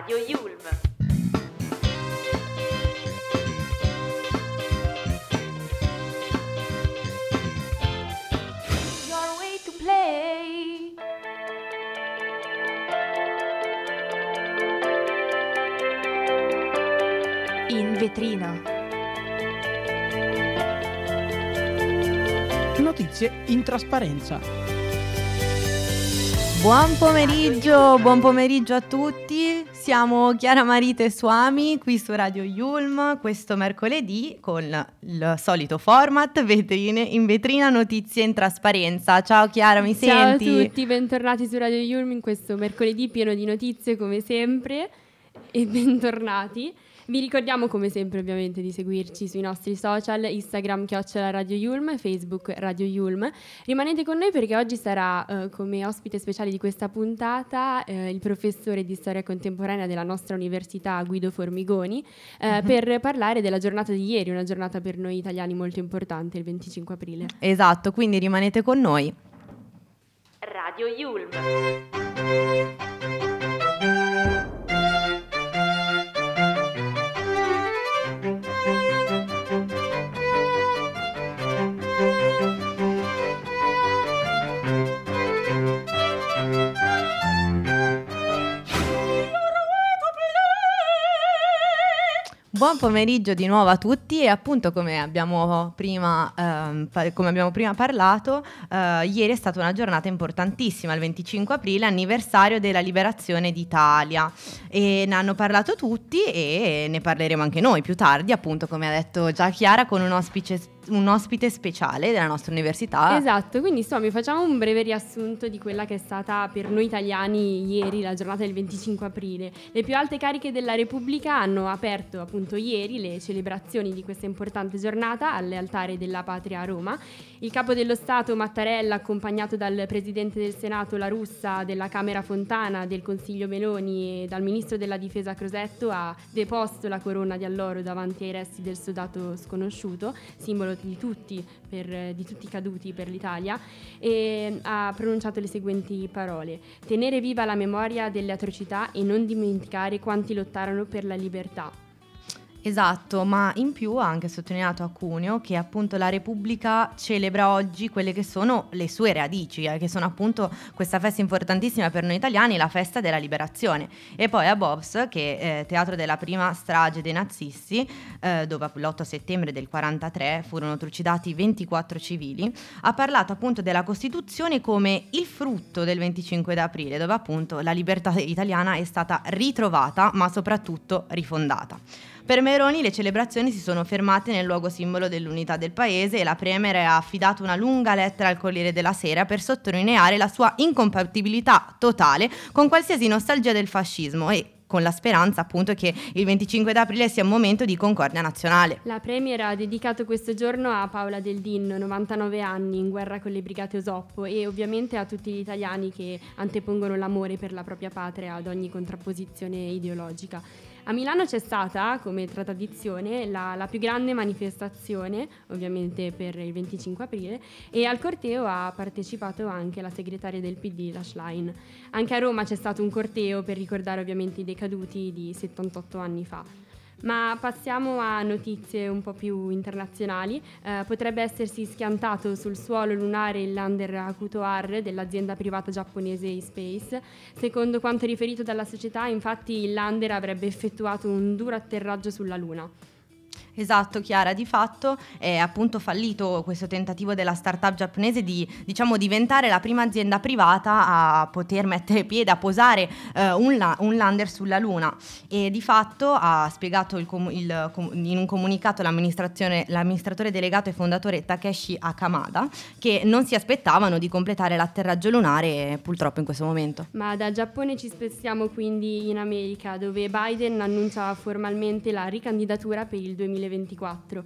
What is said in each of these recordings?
Radio Yulm. Your way to play. In vetrina. Notizie in trasparenza. Buon pomeriggio, buon pomeriggio a tutti. Siamo Chiara Marite e Suami qui su Radio Yulm questo mercoledì con il solito format vetrine, in vetrina notizie in trasparenza. Ciao Chiara, mi Ciao senti? a tutti, bentornati su Radio Yulm in questo mercoledì pieno di notizie come sempre e bentornati. Vi ricordiamo come sempre ovviamente di seguirci sui nostri social, Instagram chiocciola Radio Yulm, Facebook Radio Yulm. Rimanete con noi perché oggi sarà eh, come ospite speciale di questa puntata eh, il professore di storia contemporanea della nostra università Guido Formigoni eh, per parlare della giornata di ieri, una giornata per noi italiani molto importante, il 25 aprile. Esatto, quindi rimanete con noi. Radio Yulm. Buon pomeriggio di nuovo a tutti e appunto come abbiamo prima, ehm, pa- come abbiamo prima parlato, eh, ieri è stata una giornata importantissima, il 25 aprile, anniversario della liberazione d'Italia. E ne hanno parlato tutti e ne parleremo anche noi più tardi, appunto come ha detto già Chiara, con un ospite, un ospite speciale della nostra università. Esatto, quindi insomma facciamo un breve riassunto di quella che è stata per noi italiani ieri, la giornata del 25 aprile. Le più alte cariche della Repubblica hanno aperto appunto ieri le celebrazioni di questa importante giornata all'altare della patria a Roma. Il capo dello Stato Mattarella, accompagnato dal presidente del Senato La Russa, della Camera Fontana, del Consiglio Meloni e dal ministro della Difesa Crosetto, ha deposto la corona di alloro davanti ai resti del soldato sconosciuto, simbolo di tutti, per- di tutti i caduti per l'Italia, e ha pronunciato le seguenti parole: Tenere viva la memoria delle atrocità e non dimenticare quanti lottarono per la libertà. Esatto, ma in più ha anche sottolineato a Cuneo che appunto la Repubblica celebra oggi quelle che sono le sue radici, eh, che sono appunto questa festa importantissima per noi italiani, la festa della liberazione. E poi a Bobs, che è teatro della prima strage dei nazisti, eh, dove l'8 settembre del 43 furono trucidati 24 civili, ha parlato appunto della Costituzione come il frutto del 25 d'aprile, dove appunto la libertà italiana è stata ritrovata, ma soprattutto rifondata. Per Meroni le celebrazioni si sono fermate nel luogo simbolo dell'unità del paese e la Premier ha affidato una lunga lettera al Corriere della Sera per sottolineare la sua incompatibilità totale con qualsiasi nostalgia del fascismo e con la speranza appunto che il 25 d'aprile sia un momento di concordia nazionale. La Premier ha dedicato questo giorno a Paola Del Din, 99 anni, in guerra con le brigate Osoppo, e ovviamente a tutti gli italiani che antepongono l'amore per la propria patria ad ogni contrapposizione ideologica. A Milano c'è stata, come tra tradizione, la, la più grande manifestazione, ovviamente per il 25 aprile, e al corteo ha partecipato anche la segretaria del PD, la Schlein. Anche a Roma c'è stato un corteo per ricordare ovviamente i decaduti di 78 anni fa. Ma passiamo a notizie un po' più internazionali. Eh, potrebbe essersi schiantato sul suolo lunare il lander Akuto-R dell'azienda privata giapponese iSpace. Secondo quanto riferito dalla società, infatti il lander avrebbe effettuato un duro atterraggio sulla Luna. Esatto, Chiara, di fatto è appunto fallito questo tentativo della startup giapponese di diciamo, diventare la prima azienda privata a poter mettere piede, a posare eh, un, la- un lander sulla Luna e di fatto ha spiegato il com- il com- in un comunicato l'amministratore delegato e fondatore Takeshi Akamada che non si aspettavano di completare l'atterraggio lunare purtroppo in questo momento. Ma dal Giappone ci spostiamo quindi in America, dove Biden annuncia formalmente la ricandidatura per il 2024.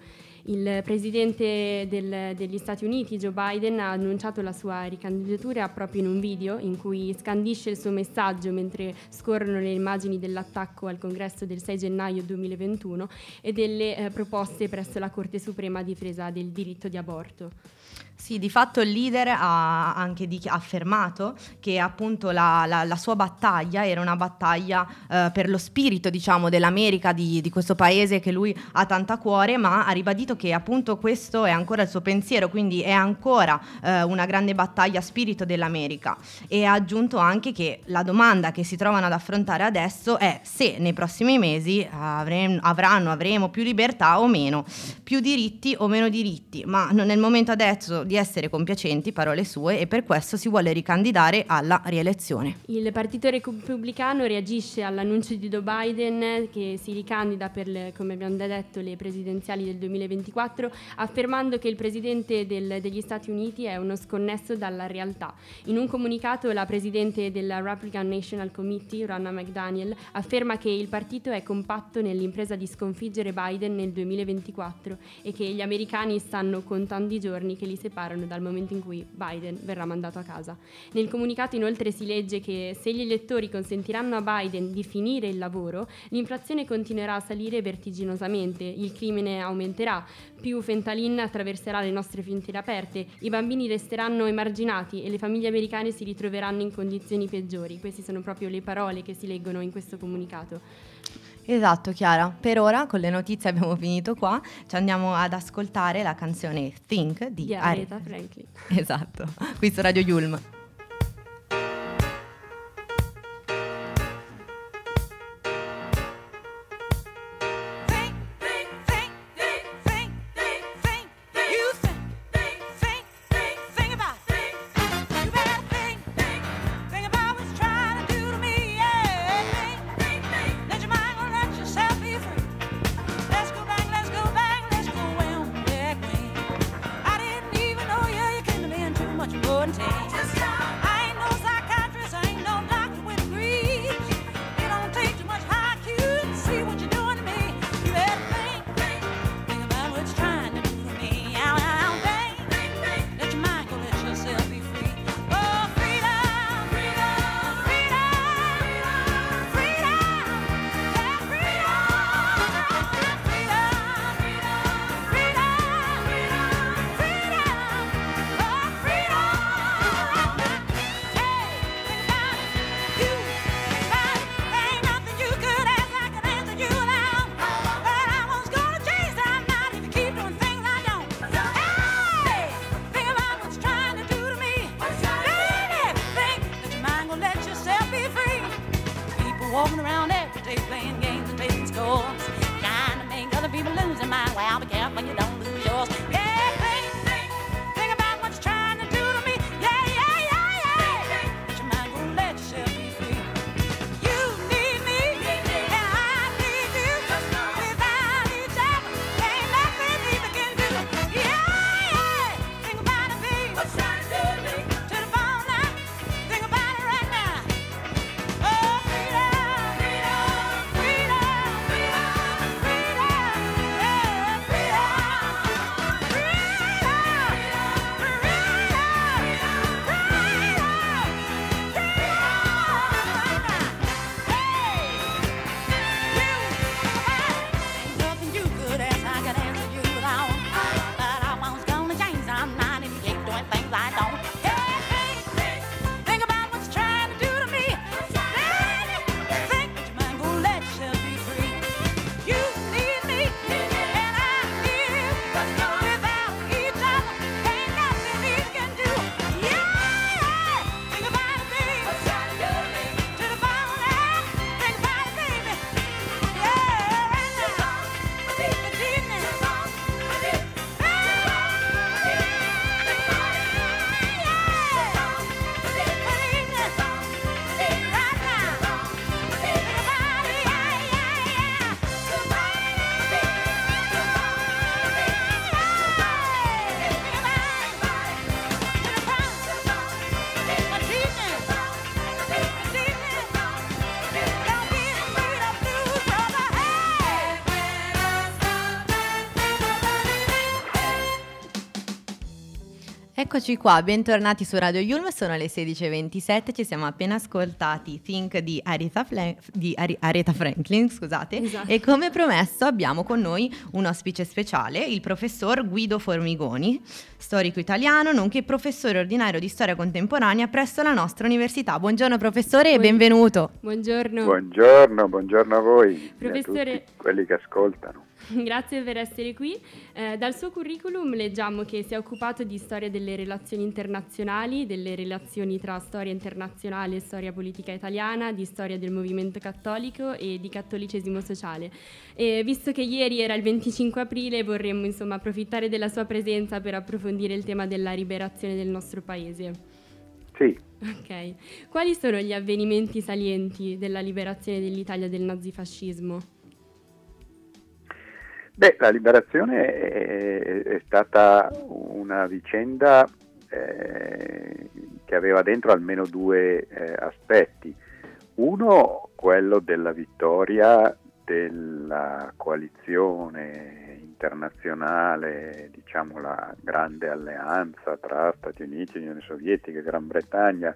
Il presidente del, degli Stati Uniti, Joe Biden, ha annunciato la sua ricandidatura proprio in un video in cui scandisce il suo messaggio mentre scorrono le immagini dell'attacco al congresso del 6 gennaio 2021 e delle eh, proposte presso la Corte Suprema a difesa del diritto di aborto. Sì, di fatto il leader ha anche di- affermato che appunto la, la- la sua battaglia era una battaglia eh, per lo spirito, diciamo, dell'America, di, di questo paese che lui ha tanto a cuore, ma ha ribadito che appunto questo è ancora il suo pensiero, quindi è ancora eh, una grande battaglia spirito dell'America. E ha aggiunto anche che la domanda che si trovano ad affrontare adesso è se nei prossimi mesi avrem- avranno, avremo più libertà o meno, più diritti o meno diritti, ma non il momento adesso di essere compiacenti, parole sue, e per questo si vuole ricandidare alla rielezione. Il Partito Repubblicano reagisce all'annuncio di Joe Biden che si ricandida per, le, come abbiamo già detto, le presidenziali del 2024, affermando che il presidente del- degli Stati Uniti è uno sconnesso dalla realtà. In un comunicato la presidente della Republican National Committee, Ronna McDaniel, afferma che il partito è compatto nell'impresa di sconfiggere Biden nel 2024 e che gli americani stanno contando i giorni che li separano dal momento in cui Biden verrà mandato a casa. Nel comunicato inoltre si legge che se gli elettori consentiranno a Biden di finire il lavoro, l'inflazione continuerà a salire vertiginosamente, il crimine aumenterà, più fentanyl attraverserà le nostre frontiere aperte, i bambini resteranno emarginati e le famiglie americane si ritroveranno in condizioni peggiori. Queste sono proprio le parole che si leggono in questo comunicato. Esatto, Chiara. Per ora con le notizie abbiamo finito qua, ci andiamo ad ascoltare la canzone Think di Aretha. Aretha Franklin. Esatto, qui su Radio Yulm. konnte. Walking around every day playing games and making scores, trying to make other people their mind. Well, be careful you don't lose yours. Yeah, Eccoci qua, bentornati su Radio Yulm, sono le 16.27, ci siamo appena ascoltati Think di Aretha, Fla- di Ari- Aretha Franklin, scusate, Esatto. e come promesso abbiamo con noi un ospite speciale, il professor Guido Formigoni, storico italiano, nonché professore ordinario di storia contemporanea presso la nostra università. Buongiorno professore e benvenuto. Buongiorno. Buongiorno, buongiorno a voi e a Professore- tutti quelli che ascoltano. Grazie per essere qui. Eh, dal suo curriculum leggiamo che si è occupato di storia delle relazioni internazionali, delle relazioni tra storia internazionale e storia politica italiana, di storia del movimento cattolico e di cattolicesimo sociale. E visto che ieri era il 25 aprile, vorremmo insomma approfittare della sua presenza per approfondire il tema della liberazione del nostro paese. Sì, Ok. Quali sono gli avvenimenti salienti della liberazione dell'Italia del nazifascismo? Beh, la liberazione è, è stata una vicenda eh, che aveva dentro almeno due eh, aspetti. Uno, quello della vittoria della coalizione internazionale, diciamo la grande alleanza tra Stati Uniti, Unione Sovietica e Gran Bretagna,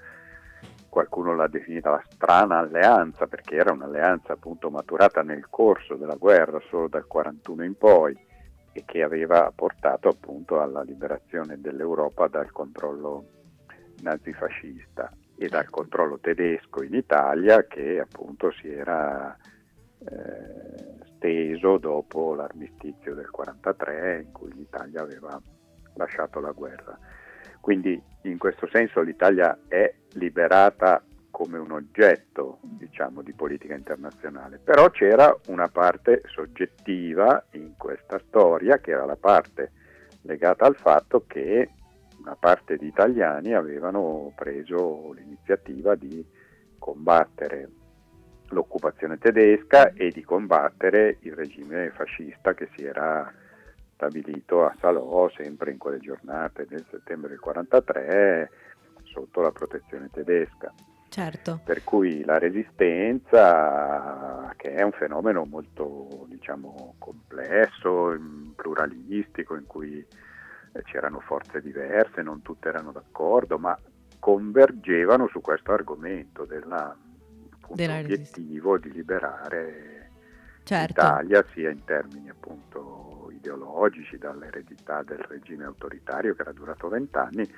qualcuno l'ha definita la strana alleanza perché era un'alleanza appunto maturata nel corso della guerra solo dal 41 in poi e che aveva portato appunto alla liberazione dell'Europa dal controllo nazifascista e dal controllo tedesco in Italia che appunto si era eh, steso dopo l'armistizio del 43 in cui l'Italia aveva lasciato la guerra. Quindi in questo senso l'Italia è liberata come un oggetto diciamo, di politica internazionale, però c'era una parte soggettiva in questa storia che era la parte legata al fatto che una parte di italiani avevano preso l'iniziativa di combattere l'occupazione tedesca e di combattere il regime fascista che si era stabilito a Salò sempre in quelle giornate del settembre del 43 sotto la protezione tedesca. Certo. Per cui la resistenza, che è un fenomeno molto diciamo, complesso, pluralistico, in cui eh, c'erano forze diverse, non tutte erano d'accordo, ma convergevano su questo argomento della, appunto, Della obiettivo di liberare Certo. l'Italia sia in termini appunto ideologici dall'eredità del regime autoritario che era durato vent'anni,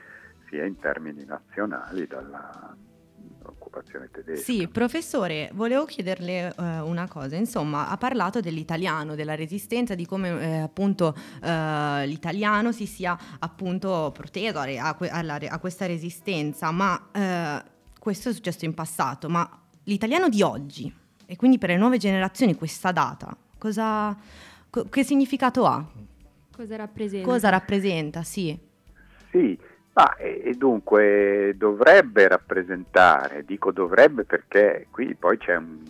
sia in termini nazionali dall'occupazione tedesca. Sì, professore, volevo chiederle eh, una cosa. Insomma, ha parlato dell'italiano, della resistenza, di come eh, appunto eh, l'italiano si sia appunto proteso a, a a questa resistenza, ma eh, questo è successo in passato, ma l'italiano di oggi e quindi per le nuove generazioni questa data, cosa, co- che significato ha? Cosa rappresenta? Cosa rappresenta? Sì. Sì, ma e, e dunque dovrebbe rappresentare, dico dovrebbe perché qui poi c'è un-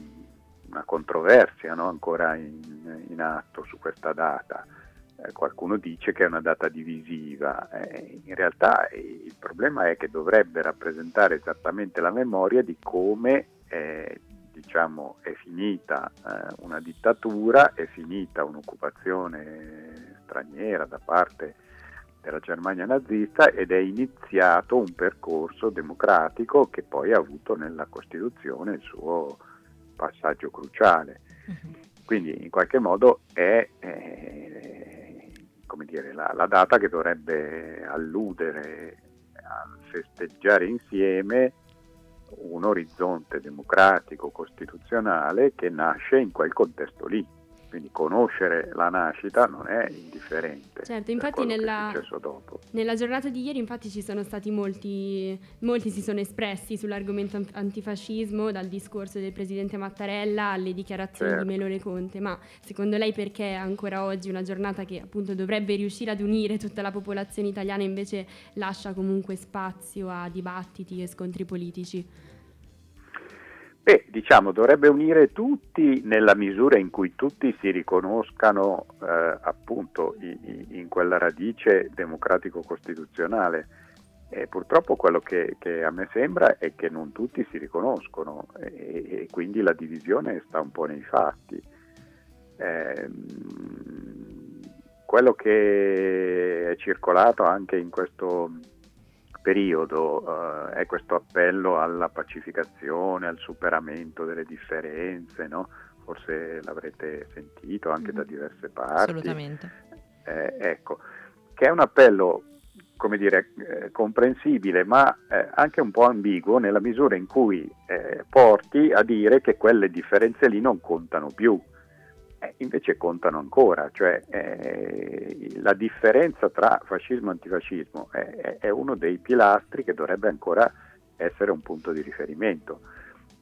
una controversia no, ancora in, in atto su questa data. Eh, qualcuno dice che è una data divisiva, Eh, in realtà il problema è che dovrebbe rappresentare esattamente la memoria di come eh, diciamo, è finita eh, una dittatura, è finita un'occupazione straniera da parte della Germania nazista ed è iniziato un percorso democratico che poi ha avuto nella Costituzione il suo passaggio cruciale. Quindi in qualche modo è eh, come dire, la, la data che dovrebbe alludere a festeggiare insieme un orizzonte democratico costituzionale che nasce in quel contesto lì. Quindi conoscere la nascita non è indifferente. Certo, infatti nella-. Nella giornata di ieri infatti ci sono stati molti, molti si sono espressi sull'argomento an- antifascismo, dal discorso del presidente Mattarella alle dichiarazioni Certo. di Melone Conte, ma secondo lei perché ancora oggi una giornata che appunto dovrebbe riuscire ad unire tutta la popolazione italiana invece lascia comunque spazio a dibattiti e scontri politici? Beh, diciamo, dovrebbe unire tutti nella misura in cui tutti si riconoscano eh, appunto i- i- in quella radice democratico-costituzionale. E purtroppo quello che, che a me sembra è che non tutti si riconoscono e, e quindi la divisione sta un po' nei fatti. Ehm, quello che è circolato anche in questo periodo eh, è questo appello alla pacificazione, al superamento delle differenze, no? forse l'avrete sentito anche da Mhm. diverse parti. Assolutamente. Eh, ecco, che è un appello, come dire, eh, comprensibile, ma eh, anche un po' ambiguo nella misura in cui eh, porti a dire che quelle differenze lì non contano più. Eh, invece contano ancora, cioè eh, la differenza tra fascismo e antifascismo è, è- uno dei pilastri che dovrebbe ancora essere un punto di riferimento.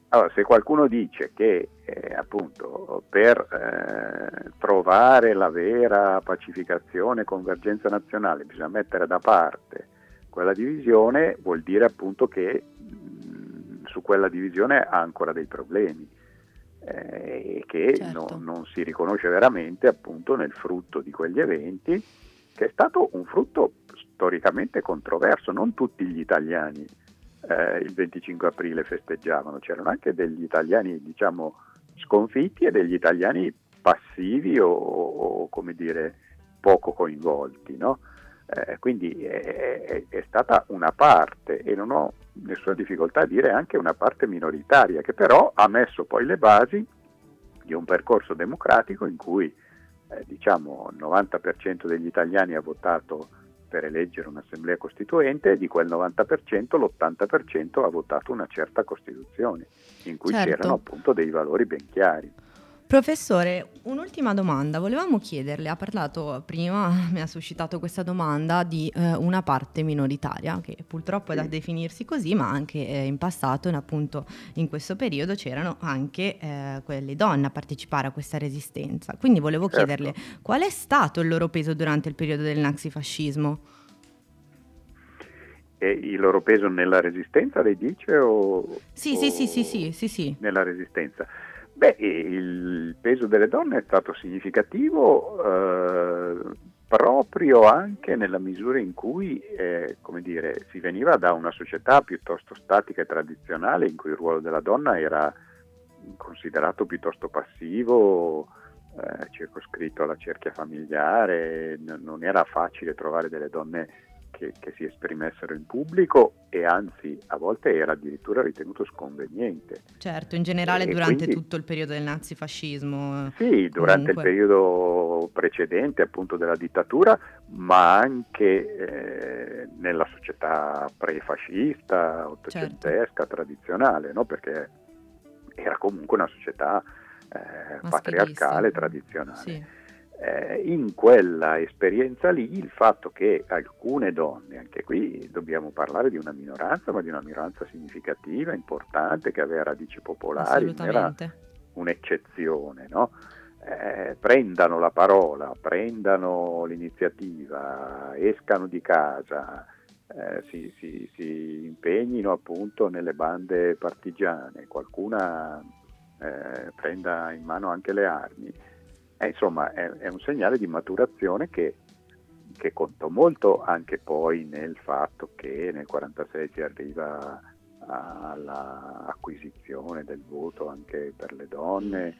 Allora, se qualcuno dice che eh, appunto per eh, trovare la vera pacificazione e convergenza nazionale bisogna mettere da parte quella divisione, vuol dire appunto che mh, su quella divisione ha ancora dei problemi eh, e che Certo. non, non si riconosce veramente appunto nel frutto di quegli eventi, che è stato un frutto storicamente controverso, non tutti gli italiani eh, il 25 aprile festeggiavano, c'erano anche degli italiani diciamo sconfitti e degli italiani passivi o, o, come dire poco coinvolti, no? Eh, quindi è, è- stata una parte e non ho nessuna difficoltà a dire anche una parte minoritaria che però ha messo poi le basi di un percorso democratico in cui eh, diciamo il 90% degli italiani ha votato per eleggere un'assemblea costituente e di quel 90% l'80% ha votato una certa Costituzione in cui Certo. c'erano appunto dei valori ben chiari. Professore, un'ultima domanda. Volevamo chiederle, ha parlato prima, mi ha suscitato questa domanda di eh, una parte minoritaria, che purtroppo è da definirsi così, ma anche eh, in passato, in, appunto in questo periodo, c'erano anche eh, quelle donne a partecipare a questa resistenza. Quindi volevo Certo. chiederle qual è stato il loro peso durante il periodo del nazifascismo? E il loro peso nella resistenza, lei dice? O, Sì, o sì, sì, sì, sì, sì, sì. Nella resistenza. Beh, il peso delle donne è stato significativo eh, proprio anche nella misura in cui, eh, dire, si veniva da una società piuttosto statica e tradizionale in cui il ruolo della donna era considerato piuttosto passivo, eh, circoscritto alla cerchia familiare, n- non era facile trovare delle donne che, che si esprimessero in pubblico e anzi a volte era addirittura ritenuto sconveniente. Certo, in generale E durante quindi- tutto il periodo del nazifascismo. Sì, durante Comunque. il periodo precedente appunto della dittatura, ma anche eh, nella società prefascista, ottocentesca, tradizionale, no? perché era comunque una società eh, patriarcale, tradizionale. Sì. Eh, in quella esperienza lì il fatto che alcune donne, anche qui dobbiamo parlare di una minoranza, ma di una minoranza significativa, importante, che aveva radici popolari, era un'eccezione, no? Eh, prendano la parola, prendano l'iniziativa, escano di casa, eh, si, si- si impegnino appunto nelle bande partigiane, qualcuna eh, prenda in mano anche le armi. Eh, insomma, è, è un segnale di maturazione che, che contò molto anche poi nel fatto che nel 1946 si arriva all'acquisizione del voto anche per le donne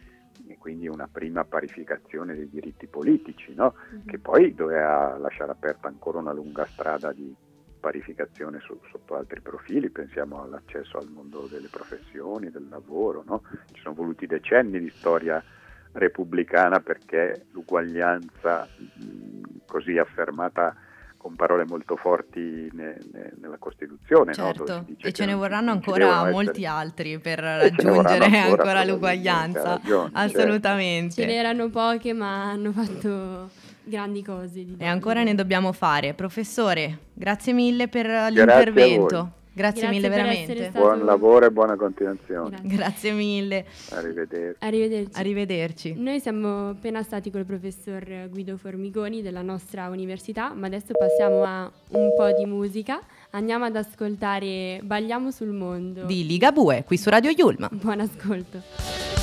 e quindi una prima parificazione dei diritti politici, no? che poi doveva lasciare aperta ancora una lunga strada di parificazione su- sotto altri profili, pensiamo all'accesso al mondo delle professioni, del lavoro, no? ci sono voluti decenni di storia repubblicana perché l'uguaglianza così affermata con parole molto forti ne- ne- nella Costituzione. no? Certo, dice e ce ne vorranno ancora molti essere- altri per raggiungere ancora, ancora l'uguaglianza. ragione, certo. Assolutamente. Ce n'erano poche, ma hanno fatto grandi cose. di E ancora ne dobbiamo fare. Professore, grazie mille per a l'intervento. Grazie, Grazie mille veramente. stato- Buon lavoro e buona continuazione. Grazie. Grazie mille. Arrivederci. Arrivederci. Arrivederci. Noi siamo appena stati col professor Guido Formigoni della nostra università, ma adesso passiamo a un po' di musica. Andiamo ad ascoltare Balliamo sul mondo. Di Ligabue, qui su Radio Yulm. Buon ascolto.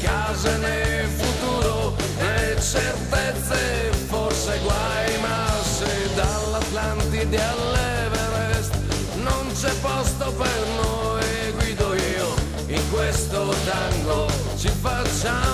case né futuro e certezze, forse guai, ma se dall'Atlantide all'Everest non c'è posto per noi, guido io in questo tango, ci facciamo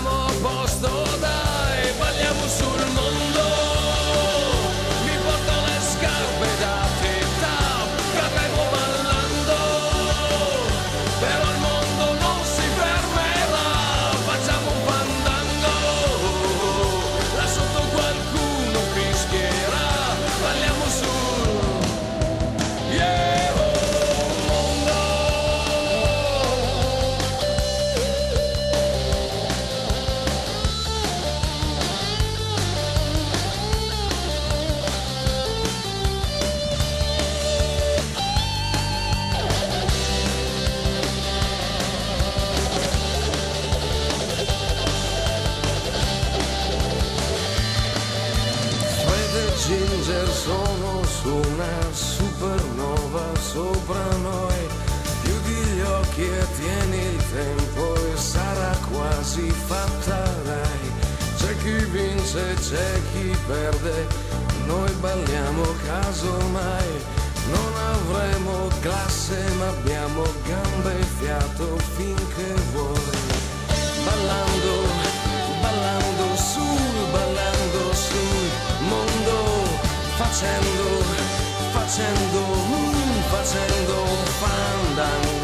su una supernova sopra noi. Chiudi gli occhi e tieni il tempo e sarà quasi fatta dai. C'è chi vince, c'è chi perde, noi balliamo casomai. Non avremo classe ma abbiamo gambe e fiato finché vuoi ballando, ballando sul, ballando sul mondo, facendo, facendo, facendo un fandango,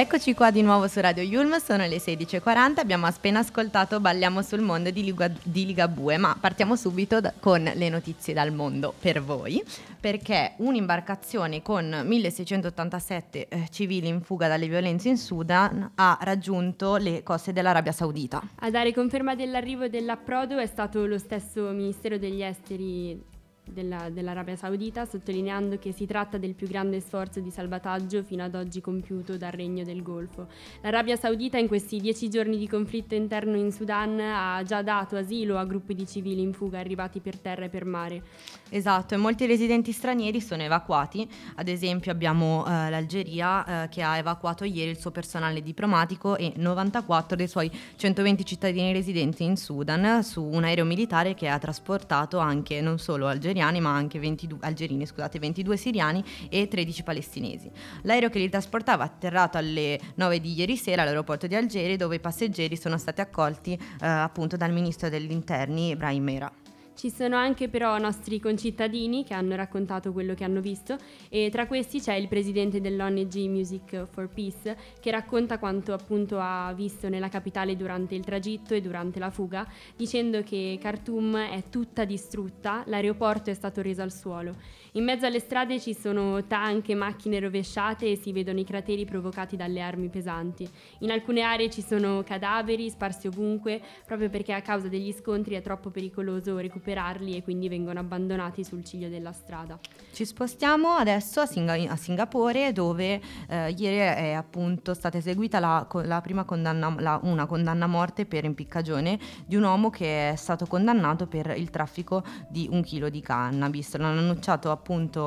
eccoci qua di nuovo su Radio Yulm, sono le 16.40, abbiamo appena ascoltato Balliamo sul mondo di, Liga, di Ligabue, ma partiamo subito da- con le notizie dal mondo per voi, perché un'imbarcazione con 1687 eh, civili in fuga dalle violenze in Sudan ha raggiunto le coste dell'Arabia Saudita. A dare conferma dell'arrivo e dell'approdo è stato lo stesso Ministero degli Esteri della- dell'Arabia Saudita, sottolineando che si tratta del più grande sforzo di salvataggio fino ad oggi compiuto dal Regno del Golfo. L'Arabia Saudita in questi dieci giorni di conflitto interno in Sudan ha già dato asilo a gruppi di civili in fuga arrivati per terra e per mare. Esatto, e molti residenti stranieri sono evacuati, ad esempio abbiamo eh, l'Algeria eh, che ha evacuato ieri il suo personale diplomatico e 94 dei suoi 120 cittadini residenti in Sudan su un aereo militare che ha trasportato anche non solo algeriani ma anche 22, algerini, scusate, 22 siriani e 13 palestinesi. L'aereo che li trasportava è atterrato alle 9 di ieri sera all'aeroporto di Algeri dove i passeggeri sono stati accolti eh, appunto dal ministro degli interni Ibrahim Mera. Ci sono anche però nostri concittadini che hanno raccontato quello che hanno visto e tra questi c'è il presidente dell'ONG Music for Peace che racconta quanto appunto ha visto nella capitale durante il tragitto e durante la fuga dicendo che Khartoum è tutta distrutta, l'aeroporto è stato reso al suolo. In mezzo alle strade ci sono tank e macchine rovesciate e si vedono i crateri provocati dalle armi pesanti. In alcune aree ci sono cadaveri sparsi ovunque proprio perché a causa degli scontri è troppo pericoloso recuperarli e quindi vengono abbandonati sul ciglio della strada. Ci spostiamo adesso a, Singa- a Singapore dove eh, ieri è appunto stata eseguita la, la prima condanna, la- una condanna a morte per impiccagione di un uomo che è stato condannato per il traffico di un chilo di cannabis. L'hanno annunciato appunto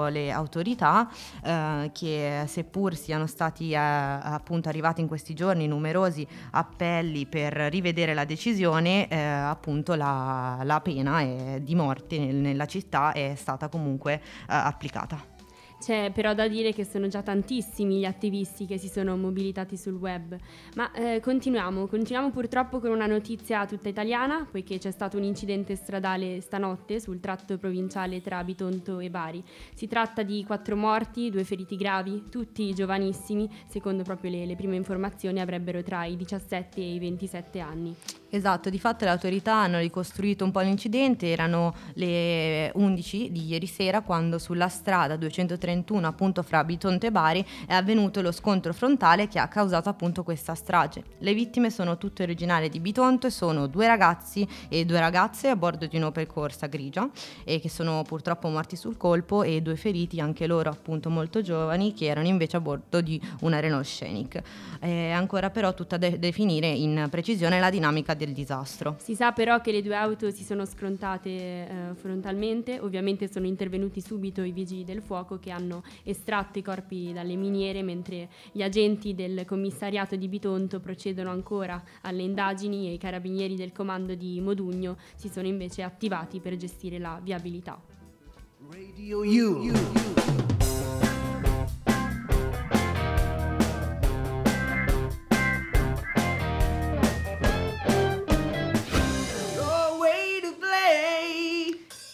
le autorità eh, che seppur siano stati eh, appunto arrivati in questi giorni numerosi appelli per rivedere la decisione, eh, appunto la, la pena è- di morte nel- nella città è stata comunque eh, applicata. C'è però da dire che sono già tantissimi gli attivisti che si sono mobilitati sul web. Ma eh, continuiamo, continuiamo purtroppo con una notizia tutta italiana, poiché c'è stato un incidente stradale stanotte sul tratto provinciale tra Bitonto e Bari. Si tratta di quattro morti, due feriti gravi, tutti giovanissimi, secondo proprio le, le prime informazioni avrebbero tra i 17 e i 27 anni. Esatto, di fatto le autorità hanno ricostruito un po' l'incidente, erano le 11 di ieri sera quando sulla strada 231 appunto fra Bitonto e Bari è avvenuto lo scontro frontale che ha causato appunto questa strage. Le vittime sono tutte originali di Bitonto sono due ragazzi e due ragazze a bordo di un'Opel Corsa grigia e che sono purtroppo morti sul colpo e due feriti anche loro appunto molto giovani che erano invece a bordo di una Renault Scenic. È ancora però tutta da definire in precisione la dinamica disastro. Si sa però che le due auto si sono scrontate eh, frontalmente, ovviamente sono intervenuti subito i vigili del fuoco che hanno estratto i corpi dalle miniere mentre gli agenti del commissariato di Bitonto procedono ancora alle indagini e i carabinieri del comando di Modugno si sono invece attivati per gestire la viabilità. Radio Yulm.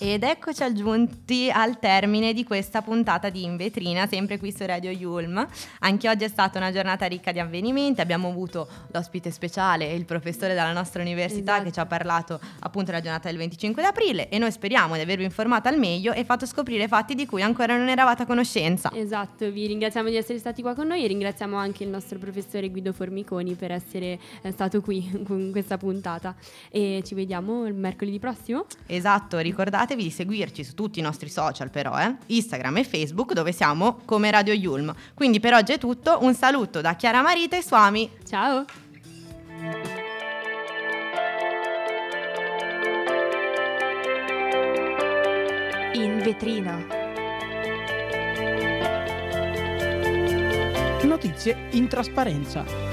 Ed eccoci giunti al termine di questa puntata di In Vetrina, sempre qui su Radio Yulm. Anche oggi è stata una giornata ricca di avvenimenti, abbiamo avuto l'ospite speciale, il professore della nostra università Esatto. che ci ha parlato appunto della giornata del 25 aprile e noi speriamo di avervi informato al meglio e fatto scoprire fatti di cui ancora non eravate a conoscenza. Esatto, vi ringraziamo di essere stati qua con noi e ringraziamo anche il nostro professore Guido Formiconi per essere eh, stato qui con questa puntata. E ci vediamo il mercoledì prossimo. Esatto, ricordatevi di seguirci su tutti i nostri social però, eh? Instagram e Facebook dove siamo come Radio Yulm. Quindi per oggi è tutto, un saluto da Chiara Marita e Suami. Ciao! In vetrina. Notizie in trasparenza.